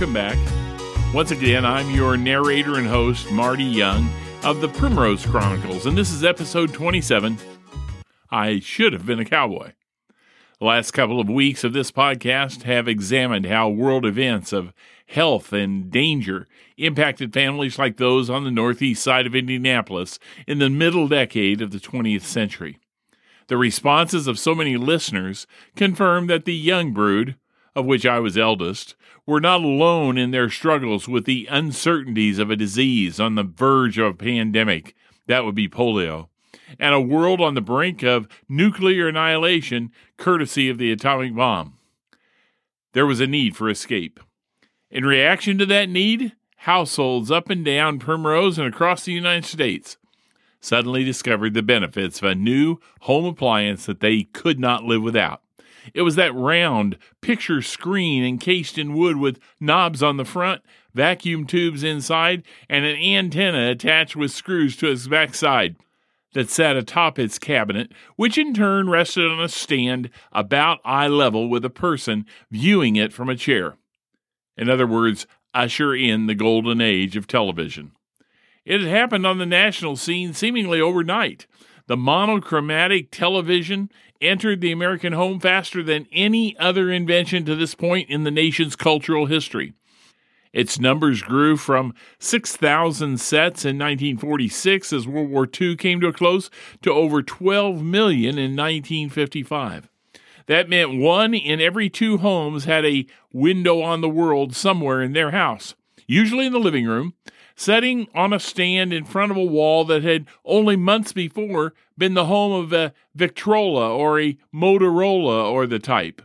welcome back. Once again, I'm your narrator and host, Marty Young of the Primrose Chronicles, and this is episode 27. I should have been a cowboy. The last couple of weeks of this podcast have examined how world events of health and danger impacted families like those on the northeast side of Indianapolis in the middle decade of the 20th century. The responses of so many listeners confirm that the young brood, of which I was eldest, were not alone in their struggles with the uncertainties of a disease on the verge of a pandemic. That would be polio. And a world on the brink of nuclear annihilation, courtesy of the atomic bomb. There was a need for escape. In reaction to that need, households up and down Primrose and across the United States suddenly discovered the benefits of a new home appliance that they could not live without. It was that round picture screen encased in wood with knobs on the front, vacuum tubes inside, and an antenna attached with screws to its backside that sat atop its cabinet, which in turn rested on a stand about eye level with a person viewing it from a chair. In other words, usher in the golden age of television. It had happened on the national scene seemingly overnight. The monochromatic television entered the American home faster than any other invention to this point in the nation's cultural history. Its numbers grew from 6,000 sets in 1946 as World War II came to a close to over 12 million in 1955. That meant one in every two homes had a window on the world somewhere in their house, usually in the living room, setting on a stand in front of a wall that had only months before been the home of a Victrola or a Motorola or the type.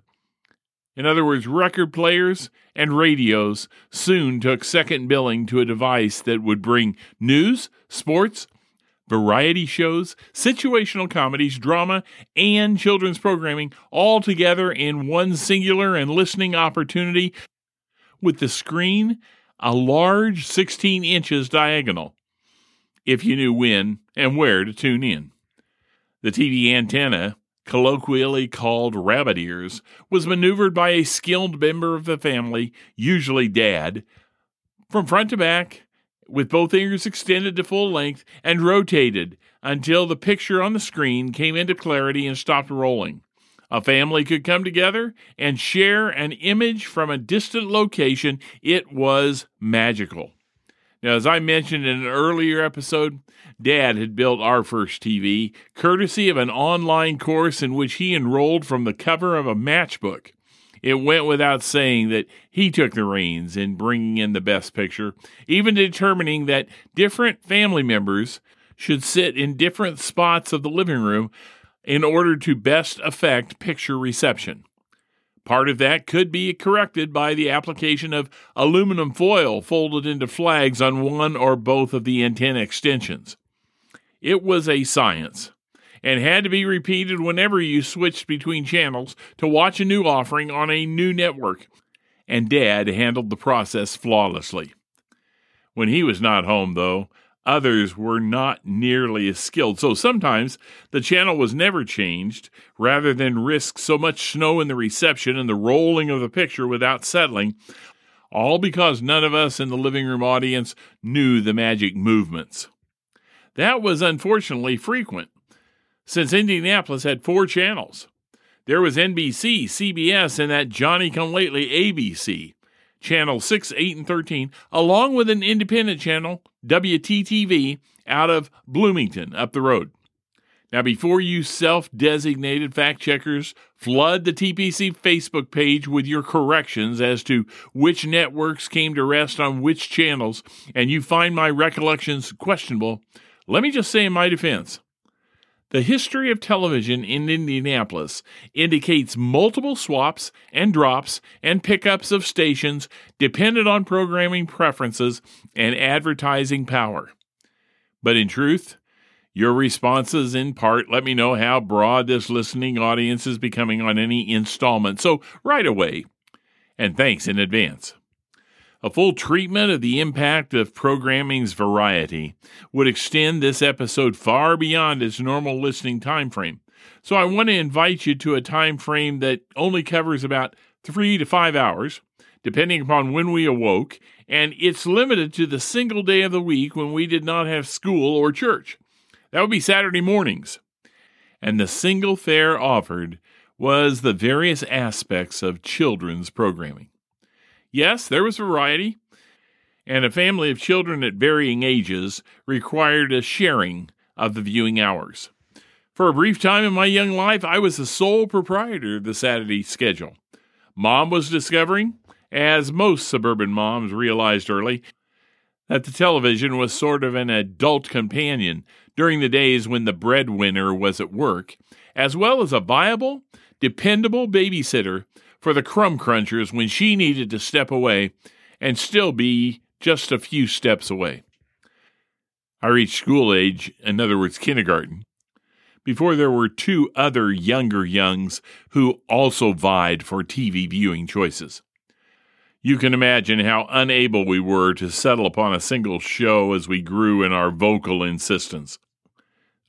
In other words, record players and radios soon took second billing to a device that would bring news, sports, variety shows, situational comedies, drama, and children's programming all together in one singular and listening opportunity with the screen a large 16 inches diagonal, if you knew when and where to tune in. The TV antenna, colloquially called rabbit ears, was maneuvered by a skilled member of the family, usually dad, from front to back, with both ears extended to full length and rotated until the picture on the screen came into clarity and stopped rolling. A family could come together and share an image from a distant location. It was magical. Now, as I mentioned in an earlier episode, Dad had built our first TV, courtesy of an online course in which he enrolled from the cover of a matchbook. It went without saying that he took the reins in bringing in the best picture, even determining that different family members should sit in different spots of the living room in order to best affect picture reception. Part of that could be corrected by the application of aluminum foil folded into flags on one or both of the antenna extensions. It was a science and had to be repeated whenever you switched between channels to watch a new offering on a new network, and Dad handled the process flawlessly. When he was not home, though, Others were not nearly as skilled, so sometimes the channel was never changed, rather than risk so much snow in the reception and the rolling of the picture without settling, all because none of us in the living room audience knew the magic movements. That was unfortunately frequent, since Indianapolis had four channels. There was NBC, CBS, and that Johnny come lately ABC channel 6, 8, and 13, along with an independent channel, WTTV, out of Bloomington up the road. Now, before you self designated fact checkers flood the TPC Facebook page with your corrections as to which networks came to rest on which channels, and you find my recollections questionable, let me just say in my defense the history of television in Indianapolis indicates multiple swaps and drops and pickups of stations dependent on programming preferences and advertising power. But in truth, your responses in part let me know how broad this listening audience is becoming on any installment. So, right away, and thanks in advance. A full treatment of the impact of programming's variety would extend this episode far beyond its normal listening time frame. So I want to invite you to a time frame that only covers about 3 to 5 hours depending upon when we awoke, and it's limited to the single day of the week when we did not have school or church. That would be Saturday mornings. And the single fare offered was the various aspects of children's programming. Yes, there was variety, and a family of children at varying ages required a sharing of the viewing hours. For a brief time in my young life, I was the sole proprietor of the Saturday schedule. Mom was discovering, as most suburban moms realized early, that the television was sort of an adult companion during the days when the breadwinner was at work, as well as a viable, dependable babysitter for the crumb crunchers when she needed to step away and still be just a few steps away. I reached school age, in other words, kindergarten, before there were two other younger youngs who also vied for TV viewing choices. You can imagine how unable we were to settle upon a single show as we grew in our vocal insistence.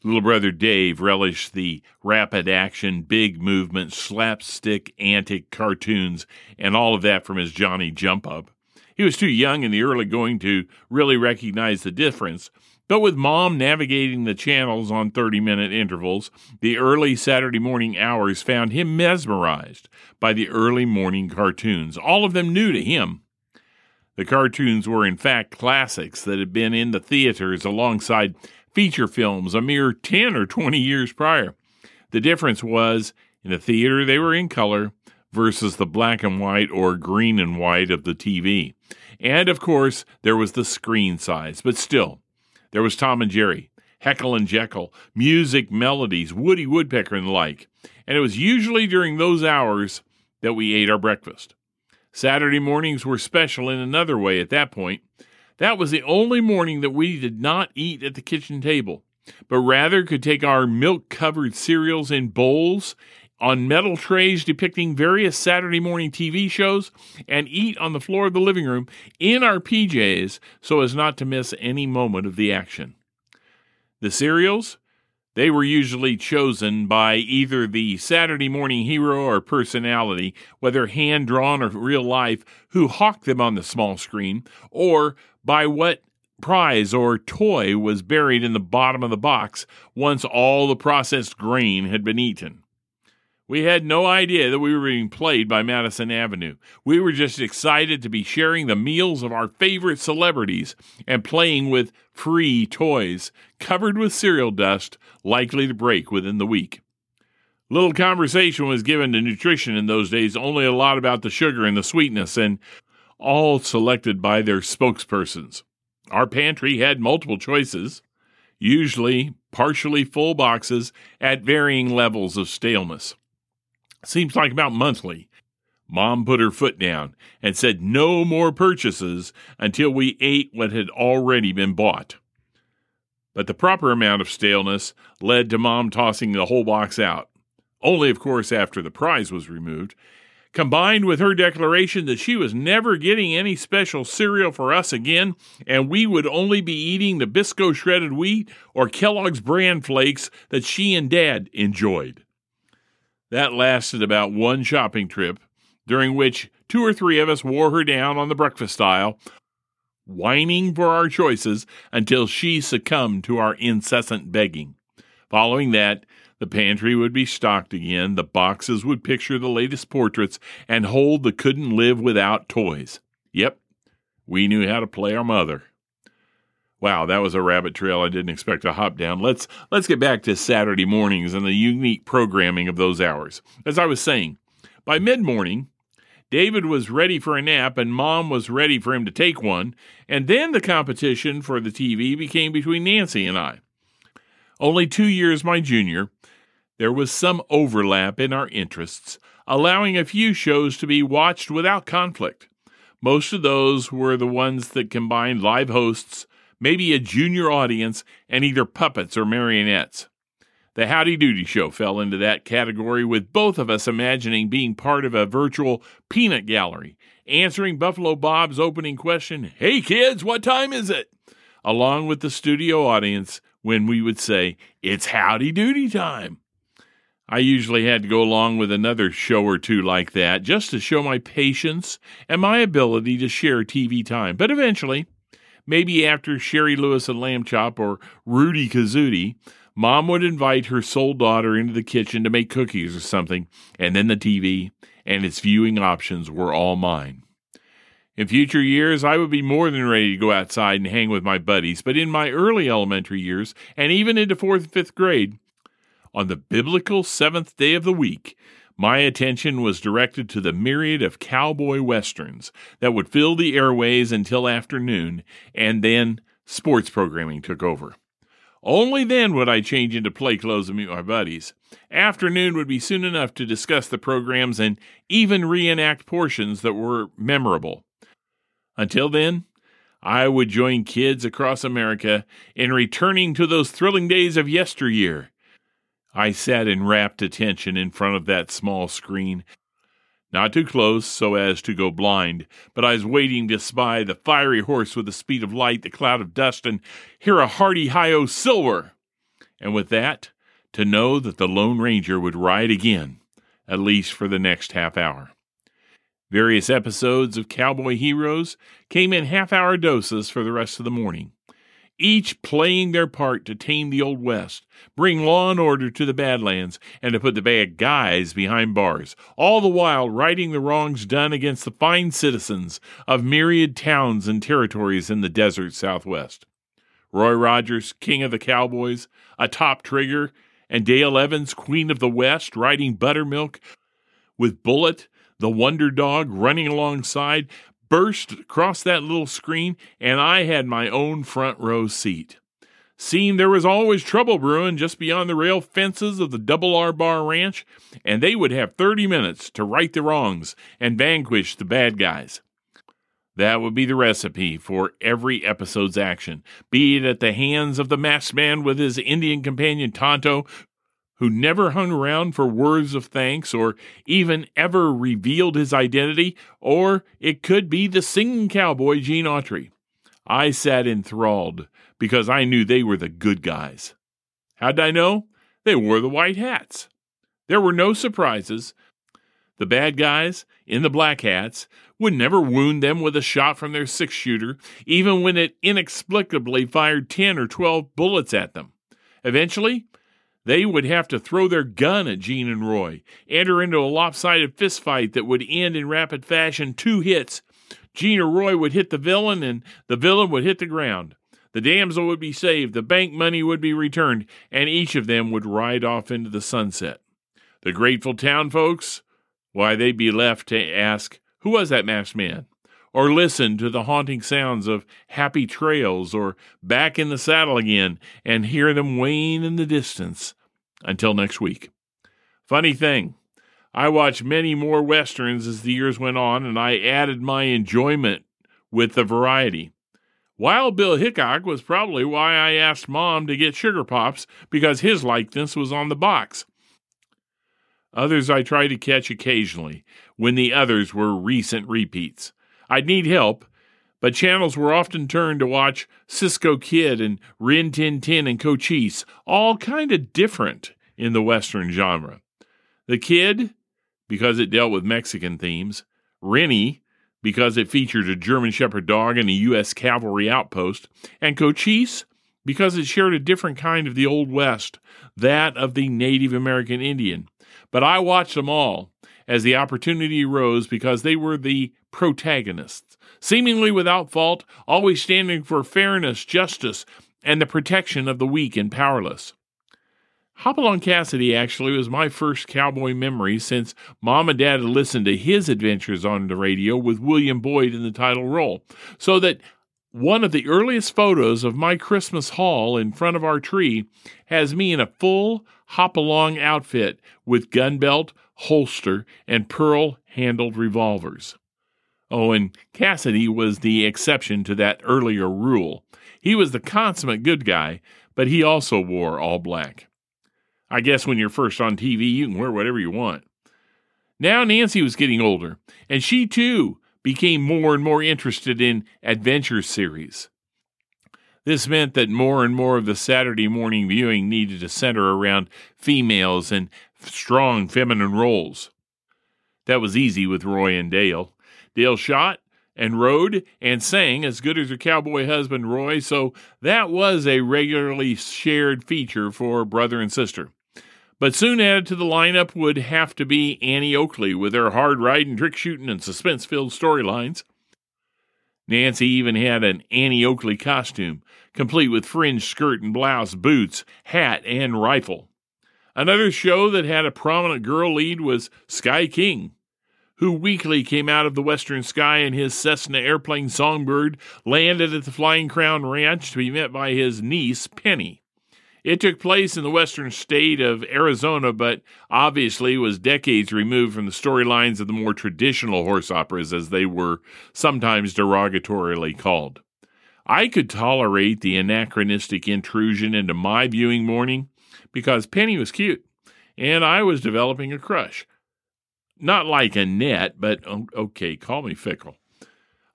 Little brother Dave relished the rapid action, big movement, slapstick, antic cartoons, and all of that from his Johnny Jump Up. He was too young in the early going to really recognize the difference, but with mom navigating the channels on 30 minute intervals, the early Saturday morning hours found him mesmerized by the early morning cartoons, all of them new to him. The cartoons were, in fact, classics that had been in the theaters alongside feature films a mere 10 or 20 years prior. The difference was in the theater they were in color versus the black and white or green and white of the TV. And of course, there was the screen size, but still, there was Tom and Jerry, Heckle and Jeckle, music, melodies, Woody Woodpecker, and the like. And it was usually during those hours that we ate our breakfast. Saturday mornings were special in another way at that point. That was the only morning that we did not eat at the kitchen table, but rather could take our milk covered cereals in bowls on metal trays depicting various Saturday morning TV shows and eat on the floor of the living room in our PJs so as not to miss any moment of the action. The cereals, they were usually chosen by either the Saturday morning hero or personality, whether hand drawn or real life, who hawked them on the small screen, or by what prize or toy was buried in the bottom of the box once all the processed grain had been eaten. We had no idea that we were being played by Madison Avenue. We were just excited to be sharing the meals of our favorite celebrities and playing with free toys covered with cereal dust likely to break within the week. Little conversation was given to nutrition in those days, only a lot about the sugar and the sweetness, and all selected by their spokespersons. Our pantry had multiple choices, usually partially full boxes at varying levels of staleness. Seems like about monthly. Mom put her foot down and said no more purchases until we ate what had already been bought. But the proper amount of staleness led to Mom tossing the whole box out, only, of course, after the prize was removed, combined with her declaration that she was never getting any special cereal for us again, and we would only be eating the Bisco shredded wheat or Kellogg's bran flakes that she and Dad enjoyed. That lasted about one shopping trip, during which two or three of us wore her down on the breakfast aisle, whining for our choices until she succumbed to our incessant begging. Following that, the pantry would be stocked again, the boxes would picture the latest portraits, and hold the couldn't live without toys. Yep, we knew how to play our mother. Wow, that was a rabbit trail I didn't expect to hop down. Let's let's get back to Saturday mornings and the unique programming of those hours. As I was saying, by mid-morning, David was ready for a nap and mom was ready for him to take one, and then the competition for the TV became between Nancy and I. Only 2 years my junior, there was some overlap in our interests, allowing a few shows to be watched without conflict. Most of those were the ones that combined live hosts maybe a junior audience, and either puppets or marionettes. The Howdy Doody Show fell into that category, with both of us imagining being part of a virtual peanut gallery, answering Buffalo Bob's opening question, Hey kids, what time is it? along with the studio audience when we would say, It's Howdy Doody time. I usually had to go along with another show or two like that just to show my patience and my ability to share TV time. But eventually, maybe after Shari Lewis and Lamb Chop or Rootie Kazootie, Mom would invite her sole daughter into the kitchen to make cookies or something, and then the TV and its viewing options were all mine. In future years, I would be more than ready to go outside and hang with my buddies, but in my early elementary years, and even into fourth and fifth grade, on the biblical seventh day of the week, my attention was directed to the myriad of cowboy westerns that would fill the airways until afternoon, and then sports programming took over. Only then would I change into play clothes and meet my buddies. Afternoon would be soon enough to discuss the programs and even reenact portions that were memorable. Until then, I would join kids across America in returning to those thrilling days of yesteryear I sat in rapt attention in front of that small screen. Not too close so as to go blind, but I was waiting to spy the fiery horse with the speed of light, the cloud of dust, and hear a hearty hi o silver. And with that, to know that the Lone Ranger would ride again, at least for the next half hour. Various episodes of Cowboy Heroes came in half hour doses for the rest of the morning each playing their part to tame the Old West, bring law and order to the Badlands, and to put the bad guys behind bars, all the while righting the wrongs done against the fine citizens of myriad towns and territories in the desert Southwest. Roy Rogers, King of the Cowboys, atop Trigger, and Dale Evans, Queen of the West, riding Buttermilk, with Bullet, the Wonder Dog, running alongside, burst across that little screen, and I had my own front row seat. Seemed there was always trouble brewing just beyond the rail fences of the Double R Bar Ranch, and they would have 30 minutes to right the wrongs and vanquish the bad guys. That would be the recipe for every episode's action, be it at the hands of the masked man with his Indian companion Tonto, who never hung around for words of thanks or even ever revealed his identity, or it could be the singing cowboy Gene Autry. I sat enthralled because I knew they were the good guys. How'd I know? They wore the white hats. There were no surprises. The bad guys in the black hats would never wound them with a shot from their six shooter, even when it inexplicably fired 10 or 12 bullets at them. Eventually, they would have to throw their gun at Gene and Roy, enter into a lopsided fistfight that would end in rapid fashion two hits. Gene or Roy would hit the villain, and the villain would hit the ground. The damsel would be saved, the bank money would be returned, and each of them would ride off into the sunset. The grateful town folks, why, they'd be left to ask, Who was that masked man? or listen to the haunting sounds of happy trails or back in the saddle again and hear them wane in the distance until next week. Funny thing, I watched many more westerns as the years went on and I added my enjoyment with the variety. Wild Bill Hickok was probably why I asked Mom to get Sugar Pops because his likeness was on the box. Others I tried to catch occasionally when the others were recent repeats. I'd need help, but channels were often turned to watch Cisco Kid and Rin Tin Tin and Cochise, all kind of different in the Western genre. The Kid, because it dealt with Mexican themes, Rinty, because it featured a German Shepherd dog and a U.S. cavalry outpost, and Cochise, because it shared a different kind of the Old West, that of the Native American Indian. But I watched them all as the opportunity arose because they were the protagonists, seemingly without fault, always standing for fairness, justice, and the protection of the weak and powerless. Hopalong Cassidy actually was my first cowboy memory since mom and dad had listened to his adventures on the radio with William Boyd in the title role. So that one of the earliest photos of my Christmas haul in front of our tree has me in a full Hopalong outfit with gun belt, holster, and pearl handled revolvers. Oh, and Cassidy was the exception to that earlier rule. He was the consummate good guy, but he also wore all black. I guess when you're first on TV, you can wear whatever you want. Now Nancy was getting older, and she too became more and more interested in adventure series. This meant that more and more of the Saturday morning viewing needed to center around females and strong feminine roles. That was easy with Roy and Dale. Dale shot and rode and sang as good as her cowboy husband Roy, so that was a regularly shared feature for brother and sister. But soon added to the lineup would have to be Annie Oakley with her hard riding, trick shooting, and suspense filled storylines. Nancy even had an Annie Oakley costume, complete with fringed skirt and blouse, boots, hat, and rifle. Another show that had a prominent girl lead was Sky King, who weekly came out of the western sky in his Cessna airplane Songbird, landed at the Flying Crown Ranch to be met by his niece, Penny. It took place in the western state of Arizona, but obviously was decades removed from the storylines of the more traditional horse operas, as they were sometimes derogatorily called. I could tolerate the anachronistic intrusion into my viewing morning because Penny was cute and I was developing a crush. Not like Annette, but um, okay, call me fickle.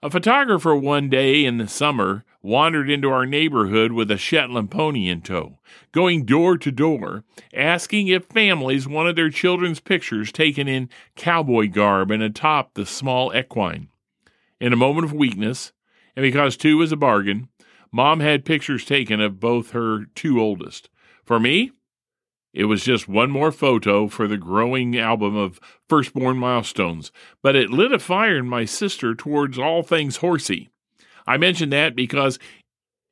A photographer one day in the summer wandered into our neighborhood with a Shetland pony in tow, going door to door, asking if families wanted their children's pictures taken in cowboy garb and atop the small equine. In a moment of weakness, and because two was a bargain, Mom had pictures taken of both her two oldest. For me, it was just one more photo for the growing album of firstborn milestones, but it lit a fire in my sister towards all things horsey. I mention that because,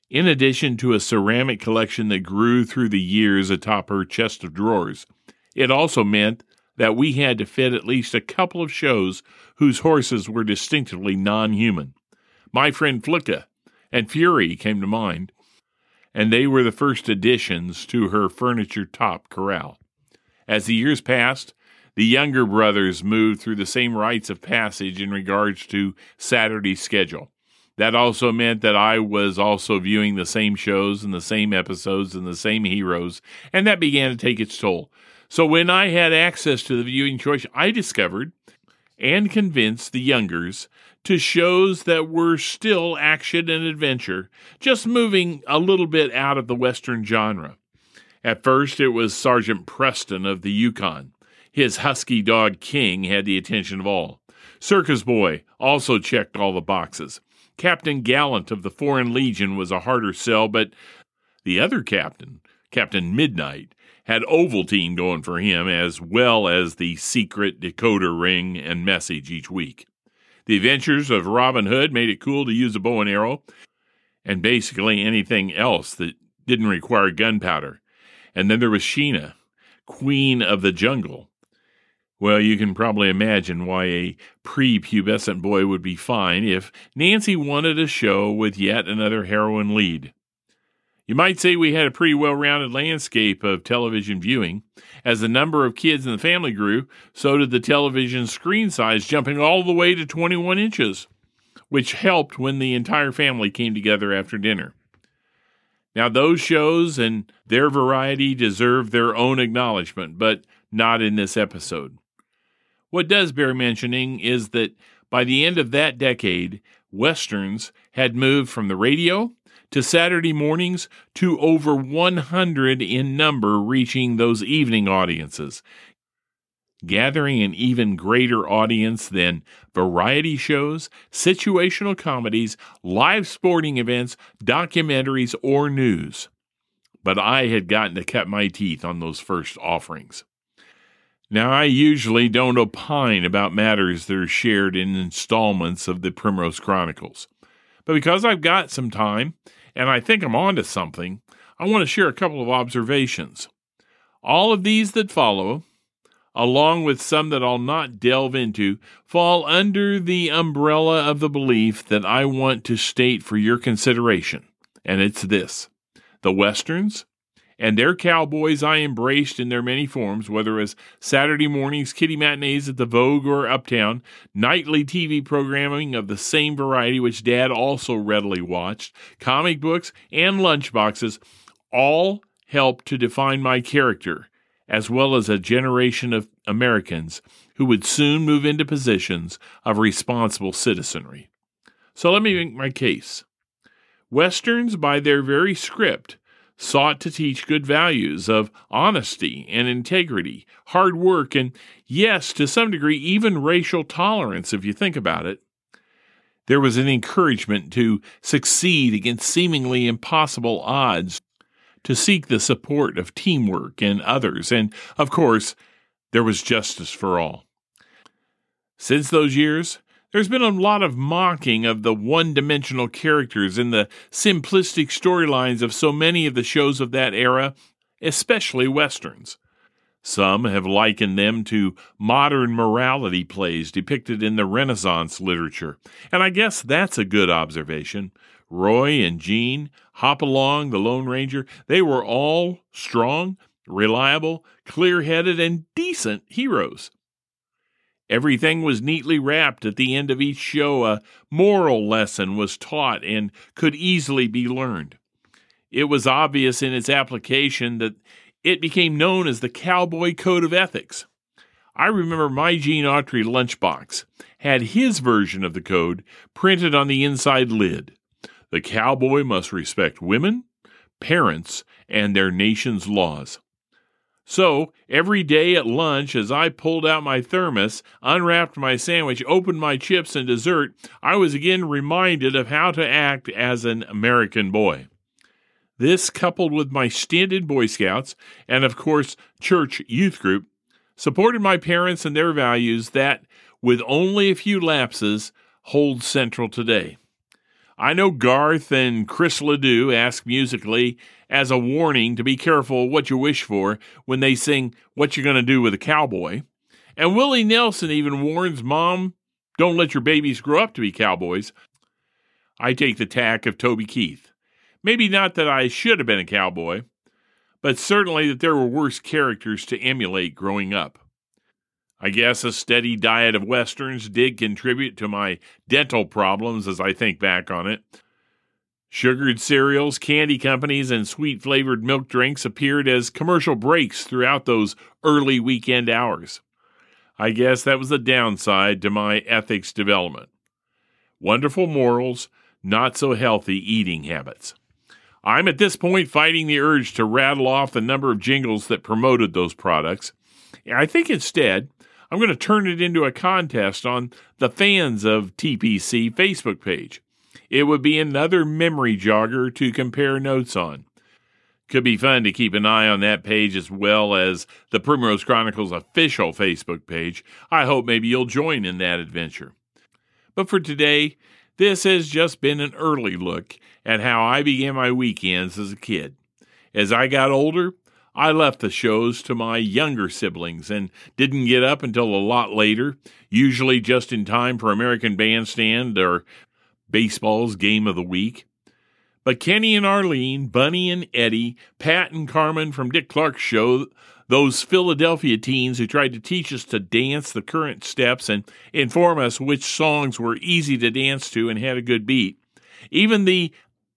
in addition to a ceramic collection that grew through the years atop her chest of drawers, it also meant that we had to fit at least a couple of shows whose horses were distinctively non human. My friend Flicka and Fury came to mind and they were the first additions to her furniture top corral. As the years passed, the younger brothers moved through the same rites of passage in regards to Saturday's schedule. That also meant that I was also viewing the same shows and the same episodes and the same heroes, and that began to take its toll. So when I had access to the viewing choice, I discovered and convince the youngers to shows that were still action and adventure, just moving a little bit out of the Western genre. At first, it was Sergeant Preston of the Yukon. His husky dog King had the attention of all. Circus Boy also checked all the boxes. Captain Gallant of the Foreign Legion was a harder sell, but the other captain, Captain Midnight, had Ovaltine going for him as well as the secret decoder ring and message each week. The adventures of Robin Hood made it cool to use a bow and arrow, and basically anything else that didn't require gunpowder. And then there was Sheena, Queen of the Jungle. Well, you can probably imagine why a prepubescent boy would be fine if Nancy wanted a show with yet another heroine lead. You might say we had a pretty well rounded landscape of television viewing. As the number of kids in the family grew, so did the television screen size, jumping all the way to 21 inches, which helped when the entire family came together after dinner. Now, those shows and their variety deserve their own acknowledgement, but not in this episode. What does bear mentioning is that by the end of that decade, Westerns had moved from the radio to Saturday mornings to over 100 in number, reaching those evening audiences, gathering an even greater audience than variety shows, situational comedies, live sporting events, documentaries, or news. But I had gotten to cut my teeth on those first offerings. Now, I usually don't opine about matters that are shared in installments of the Primrose Chronicles. But because I've got some time and I think I'm onto something, I want to share a couple of observations. All of these that follow, along with some that I'll not delve into, fall under the umbrella of the belief that I want to state for your consideration, and it's this the Westerns and their cowboys I embraced in their many forms, whether as Saturday mornings kitty matinees at the Vogue or Uptown, nightly TV programming of the same variety which Dad also readily watched, comic books, and lunchboxes, all helped to define my character, as well as a generation of Americans who would soon move into positions of responsible citizenry. So let me make my case. Westerns, by their very script, sought to teach good values of honesty and integrity, hard work, and yes, to some degree, even racial tolerance, if you think about it. There was an encouragement to succeed against seemingly impossible odds, to seek the support of teamwork and others, and, of course, there was justice for all. Since those years, there's been a lot of mocking of the one dimensional characters and the simplistic storylines of so many of the shows of that era, especially westerns. Some have likened them to modern morality plays depicted in the Renaissance literature, and I guess that's a good observation. Roy and Gene, Hopalong, the Lone Ranger, they were all strong, reliable, clear headed, and decent heroes. Everything was neatly wrapped at the end of each show. A moral lesson was taught and could easily be learned. It was obvious in its application that it became known as the Cowboy Code of Ethics. I remember my Gene Autry lunchbox had his version of the code printed on the inside lid. The cowboy must respect women, parents, and their nation's laws. So every day at lunch, as I pulled out my thermos, unwrapped my sandwich, opened my chips and dessert, I was again reminded of how to act as an American boy. This, coupled with my stint in Boy Scouts and, of course, church youth group, supported my parents and their values that, with only a few lapses, hold central today. I know Garth and Chris LeDoux ask musically as a warning to be careful what you wish for when they sing What You're Gonna Do with a Cowboy. And Willie Nelson even warns Mom, don't let your babies grow up to be cowboys. I take the tack of Toby Keith. Maybe not that I should have been a cowboy, but certainly that there were worse characters to emulate growing up. I guess a steady diet of westerns did contribute to my dental problems as I think back on it. Sugared cereals, candy companies, and sweet flavored milk drinks appeared as commercial breaks throughout those early weekend hours. I guess that was the downside to my ethics development. Wonderful morals, not so healthy eating habits. I'm at this point fighting the urge to rattle off the number of jingles that promoted those products. I think instead, I'm going to turn it into a contest on the fans of TPC Facebook page. It would be another memory jogger to compare notes on. Could be fun to keep an eye on that page as well as the Primrose Chronicles official Facebook page. I hope maybe you'll join in that adventure. But for today, this has just been an early look at how I began my weekends as a kid. As I got older, I left the shows to my younger siblings and didn't get up until a lot later, usually just in time for American Bandstand or baseball's game of the week. But Kenny and Arlene, Bunny and Eddie, Pat and Carmen from Dick Clark's show, those Philadelphia teens who tried to teach us to dance the current steps and inform us which songs were easy to dance to and had a good beat. Even the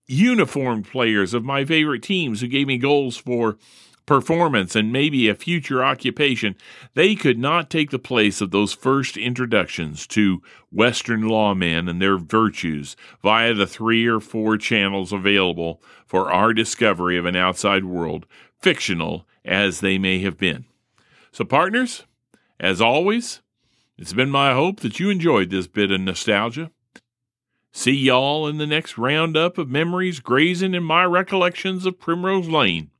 uniformed players of my favorite teams who gave me goals for performance, and maybe a future occupation, they could not take the place of those first introductions to Western lawmen and their virtues via the three or four channels available for our discovery of an outside world, fictional as they may have been. So, partners, as always, it's been my hope that you enjoyed this bit of nostalgia. See y'all in the next roundup of memories grazing in my recollections of Primrose Lane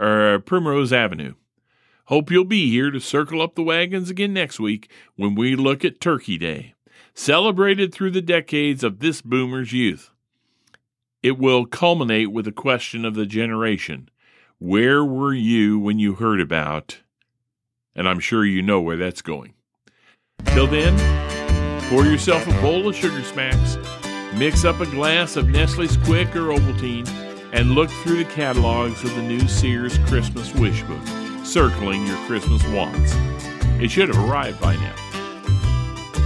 or uh, Primrose Avenue. Hope you'll be here to circle up the wagons again next week when we look at Turkey Day, celebrated through the decades of this boomer's youth. It will culminate with a question of the generation Where were you when you heard about? And I'm sure you know where that's going. Till then, pour yourself a bowl of Sugar Smacks, mix up a glass of Nestle's Quik or Ovaltine and look through the catalogs of the new Sears Christmas Wish Book, circling your Christmas wants. It should have arrived by now.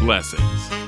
Blessings.